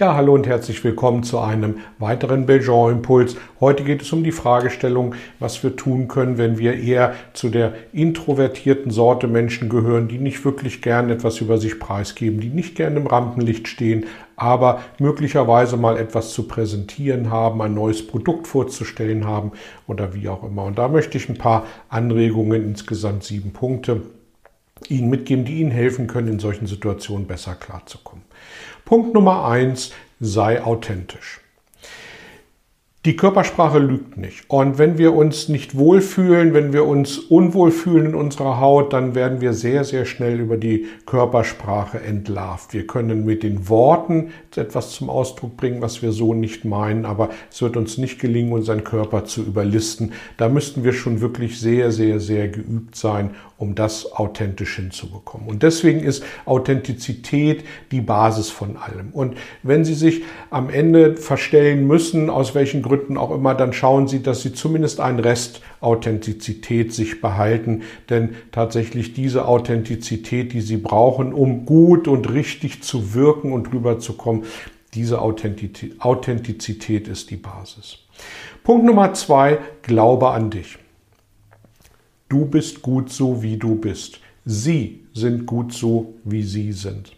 Ja, hallo und herzlich willkommen zu einem weiteren Belgian Impuls. Heute geht es um die Fragestellung, was wir tun können, wenn wir eher zu der introvertierten Sorte Menschen gehören, die nicht wirklich gern etwas über sich preisgeben, die nicht gern im Rampenlicht stehen, aber möglicherweise mal etwas zu präsentieren haben, ein neues Produkt vorzustellen haben oder wie auch immer. Und da möchte ich ein paar Anregungen, insgesamt sieben Punkte, Ihnen mitgeben, die Ihnen helfen können, in solchen Situationen besser klarzukommen. Punkt Nummer eins, sei authentisch. Die Körpersprache lügt nicht. Und wenn wir uns nicht wohlfühlen, wenn wir uns unwohl fühlen in unserer Haut, dann werden wir sehr, sehr schnell über die Körpersprache entlarvt. Wir können mit den Worten etwas zum Ausdruck bringen, was wir so nicht meinen, aber es wird uns nicht gelingen, unseren Körper zu überlisten. Da müssten wir schon wirklich sehr, sehr, sehr geübt sein, um das authentisch hinzubekommen. Und deswegen ist Authentizität die Basis von allem. Und wenn Sie sich am Ende verstellen müssen, aus welchen Gründen auch immer, dann schauen Sie, dass Sie zumindest einen Rest Authentizität sich behalten. Denn tatsächlich diese Authentizität, die Sie brauchen, um gut und richtig zu wirken und rüberzukommen, diese Authentizität, Authentizität ist die Basis. Punkt Nummer zwei, glaube an dich. Du bist gut so, wie du bist. Sie sind gut so, wie sie sind.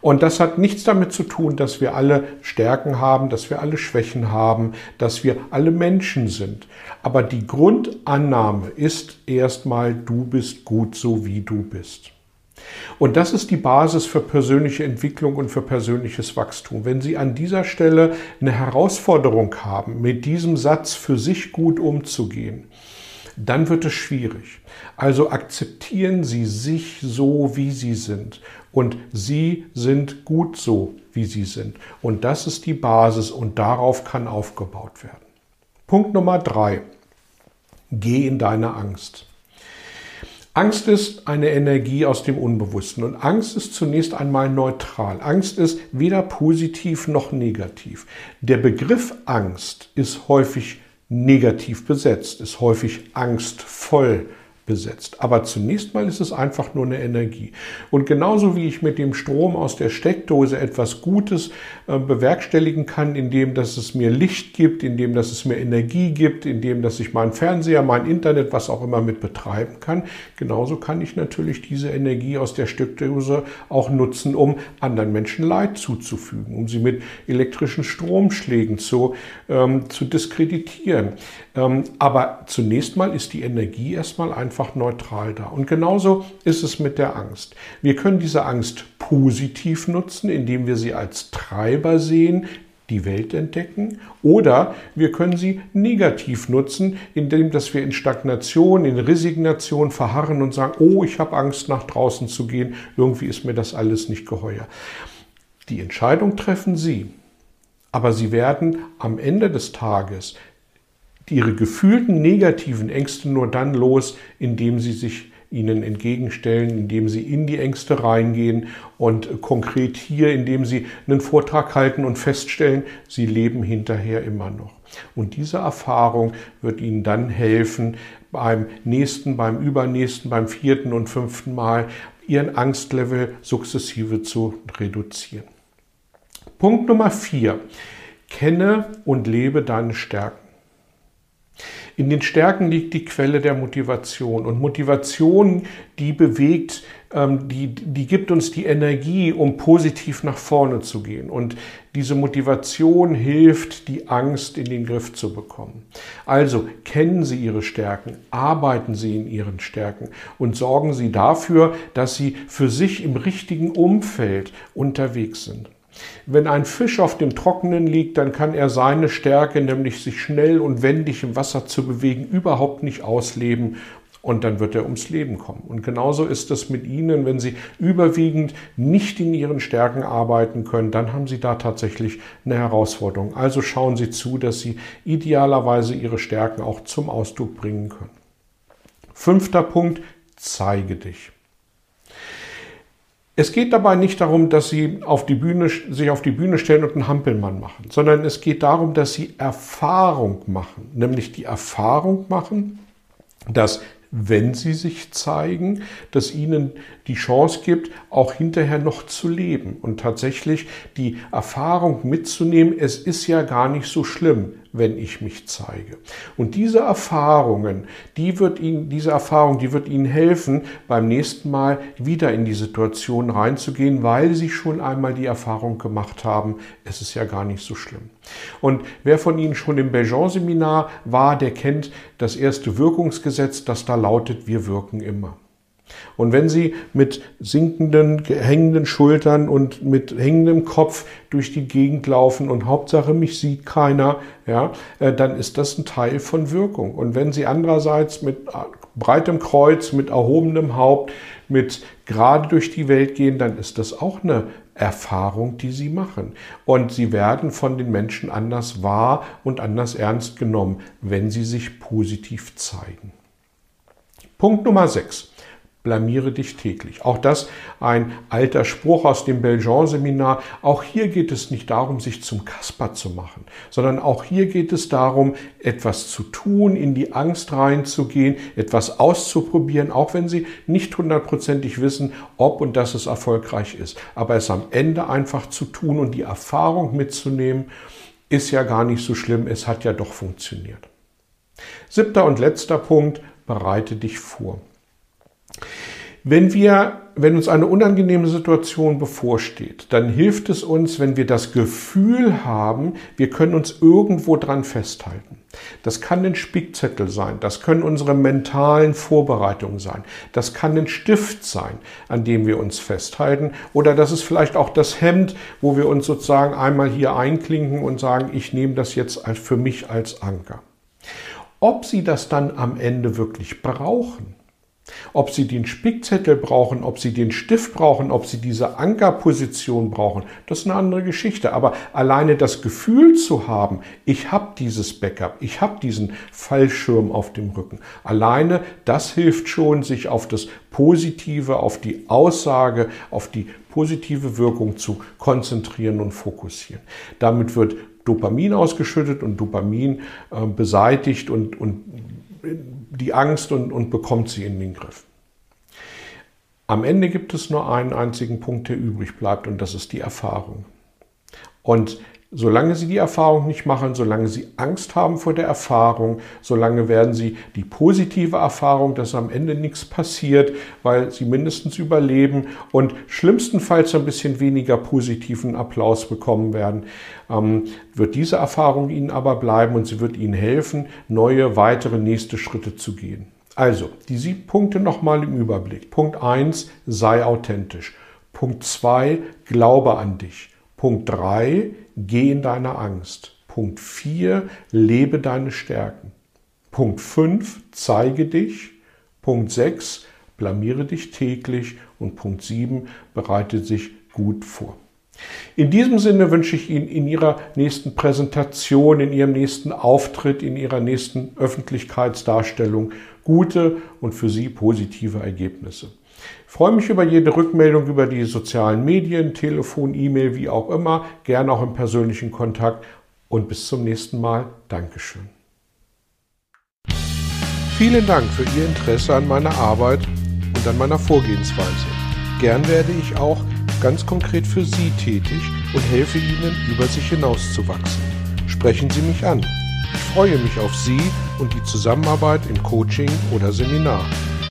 Und das hat nichts damit zu tun, dass wir alle Stärken haben, dass wir alle Schwächen haben, dass wir alle Menschen sind. Aber die Grundannahme ist erstmal, du bist gut so, wie du bist. Und das ist die Basis für persönliche Entwicklung und für persönliches Wachstum. Wenn Sie an dieser Stelle eine Herausforderung haben, mit diesem Satz für sich gut umzugehen, dann wird es schwierig. Also akzeptieren Sie sich so, wie Sie sind. Und Sie sind gut so, wie Sie sind. Und das ist die Basis und darauf kann aufgebaut werden. Punkt Nummer drei. Geh in deine Angst. Angst ist eine Energie aus dem Unbewussten und Angst ist zunächst einmal neutral. Angst ist weder positiv noch negativ. Der Begriff Angst ist häufig negativ besetzt, ist häufig angstvoll besetzt. Aber zunächst mal ist es einfach nur eine Energie. Und genauso wie ich mit dem Strom aus der Steckdose etwas Gutes äh, bewerkstelligen kann, indem dass es mir Licht gibt, indem dass es mir Energie gibt, indem dass ich meinen Fernseher, mein Internet, was auch immer mit betreiben kann, genauso kann ich natürlich diese Energie aus der Steckdose auch nutzen, um anderen Menschen Leid zuzufügen, um sie mit elektrischen Stromschlägen zu, ähm, zu diskreditieren. Ähm, aber zunächst mal ist die Energie erstmal einfach einfach neutral da. Und genauso ist es mit der Angst. Wir können diese Angst positiv nutzen, indem wir sie als Treiber sehen, die Welt entdecken oder wir können sie negativ nutzen, indem dass wir in Stagnation, in Resignation verharren und sagen, oh, ich habe Angst nach draußen zu gehen, irgendwie ist mir das alles nicht geheuer. Die Entscheidung treffen Sie, aber Sie werden am Ende des Tages ihre gefühlten negativen Ängste nur dann los, indem sie sich ihnen entgegenstellen, indem sie in die Ängste reingehen und konkret hier, indem sie einen Vortrag halten und feststellen, sie leben hinterher immer noch. Und diese Erfahrung wird ihnen dann helfen, beim nächsten, beim übernächsten, beim vierten und fünften Mal ihren Angstlevel sukzessive zu reduzieren. Punkt Nummer vier. Kenne und lebe deine Stärken. In den Stärken liegt die Quelle der Motivation. Und Motivation, die bewegt, ähm, die, die gibt uns die Energie, um positiv nach vorne zu gehen. Und diese Motivation hilft, die Angst in den Griff zu bekommen. Also kennen Sie Ihre Stärken, arbeiten Sie in Ihren Stärken und sorgen Sie dafür, dass Sie für sich im richtigen Umfeld unterwegs sind. Wenn ein Fisch auf dem Trockenen liegt, dann kann er seine Stärke, nämlich sich schnell und wendig im Wasser zu bewegen, überhaupt nicht ausleben und dann wird er ums Leben kommen. Und genauso ist es mit Ihnen, wenn Sie überwiegend nicht in Ihren Stärken arbeiten können, dann haben Sie da tatsächlich eine Herausforderung. Also schauen Sie zu, dass Sie idealerweise Ihre Stärken auch zum Ausdruck bringen können. Fünfter Punkt, zeige dich. Es geht dabei nicht darum, dass Sie auf die Bühne, sich auf die Bühne stellen und einen Hampelmann machen, sondern es geht darum, dass Sie Erfahrung machen, nämlich die Erfahrung machen, dass wenn sie sich zeigen, dass ihnen die Chance gibt, auch hinterher noch zu leben. Und tatsächlich die Erfahrung mitzunehmen, es ist ja gar nicht so schlimm, wenn ich mich zeige. Und diese Erfahrungen, die wird Ihnen, diese Erfahrung, die wird Ihnen helfen, beim nächsten Mal wieder in die Situation reinzugehen, weil Sie schon einmal die Erfahrung gemacht haben, es ist ja gar nicht so schlimm. Und wer von Ihnen schon im Belgian-Seminar war, der kennt das erste Wirkungsgesetz, das da lautet, wir wirken immer. Und wenn Sie mit sinkenden, hängenden Schultern und mit hängendem Kopf durch die Gegend laufen und Hauptsache mich sieht keiner, ja, äh, dann ist das ein Teil von Wirkung. Und wenn Sie andererseits mit breitem Kreuz, mit erhobenem Haupt, mit gerade durch die Welt gehen, dann ist das auch eine Erfahrung, die Sie machen. Und Sie werden von den Menschen anders wahr und anders ernst genommen, wenn Sie sich positiv zeigen. Punkt Nummer 6 blamiere dich täglich. Auch das ein alter Spruch aus dem Belgian-Seminar. Auch hier geht es nicht darum, sich zum Kasper zu machen, sondern auch hier geht es darum, etwas zu tun, in die Angst reinzugehen, etwas auszuprobieren, auch wenn Sie nicht hundertprozentig wissen, ob und dass es erfolgreich ist. Aber es am Ende einfach zu tun und die Erfahrung mitzunehmen, ist ja gar nicht so schlimm. Es hat ja doch funktioniert. Siebter und letzter Punkt, bereite dich vor. Wenn wir, wenn uns eine unangenehme Situation bevorsteht, dann hilft es uns, wenn wir das Gefühl haben, wir können uns irgendwo dran festhalten. Das kann ein Spickzettel sein, das können unsere mentalen Vorbereitungen sein, das kann ein Stift sein, an dem wir uns festhalten, oder das ist vielleicht auch das Hemd, wo wir uns sozusagen einmal hier einklinken und sagen, ich nehme das jetzt für mich als Anker. Ob Sie das dann am Ende wirklich brauchen, ob Sie den Spickzettel brauchen, ob Sie den Stift brauchen, ob Sie diese Ankerposition brauchen, das ist eine andere Geschichte. Aber alleine das Gefühl zu haben, ich habe dieses Backup, ich habe diesen Fallschirm auf dem Rücken, alleine das hilft schon, sich auf das Positive, auf die Aussage, auf die positive Wirkung zu konzentrieren und fokussieren. Damit wird Dopamin ausgeschüttet und Dopamin äh, beseitigt und, und die Angst und, und bekommt sie in den Griff. Am Ende gibt es nur einen einzigen Punkt, der übrig bleibt, und das ist die Erfahrung. Und solange Sie die Erfahrung nicht machen, solange Sie Angst haben vor der Erfahrung, solange werden Sie die positive Erfahrung, dass am Ende nichts passiert, weil Sie mindestens überleben und schlimmstenfalls ein bisschen weniger positiven Applaus bekommen werden, ähm, wird diese Erfahrung Ihnen aber bleiben und sie wird Ihnen helfen, neue, weitere, nächste Schritte zu gehen. Also, die sieben Punkte nochmal im Überblick. Punkt 1, sei authentisch. Punkt 2, glaube an dich. Punkt 3, geh in deine Angst. Punkt 4, lebe deine Stärken. Punkt 5, zeige dich. Punkt 6, blamiere dich täglich. Und Punkt 7, bereite sich gut vor. In diesem Sinne wünsche ich Ihnen in Ihrer nächsten Präsentation, in Ihrem nächsten Auftritt, in Ihrer nächsten Öffentlichkeitsdarstellung gute und für Sie positive Ergebnisse. Ich freue mich über jede Rückmeldung über die sozialen Medien, Telefon, E-Mail, wie auch immer, gerne auch im persönlichen Kontakt und bis zum nächsten Mal. Dankeschön. Vielen Dank für Ihr Interesse an meiner Arbeit und an meiner Vorgehensweise. Gern werde ich auch ganz konkret für Sie tätig und helfe Ihnen, über sich hinauszuwachsen. Sprechen Sie mich an. Ich freue mich auf Sie und die Zusammenarbeit im Coaching oder Seminar.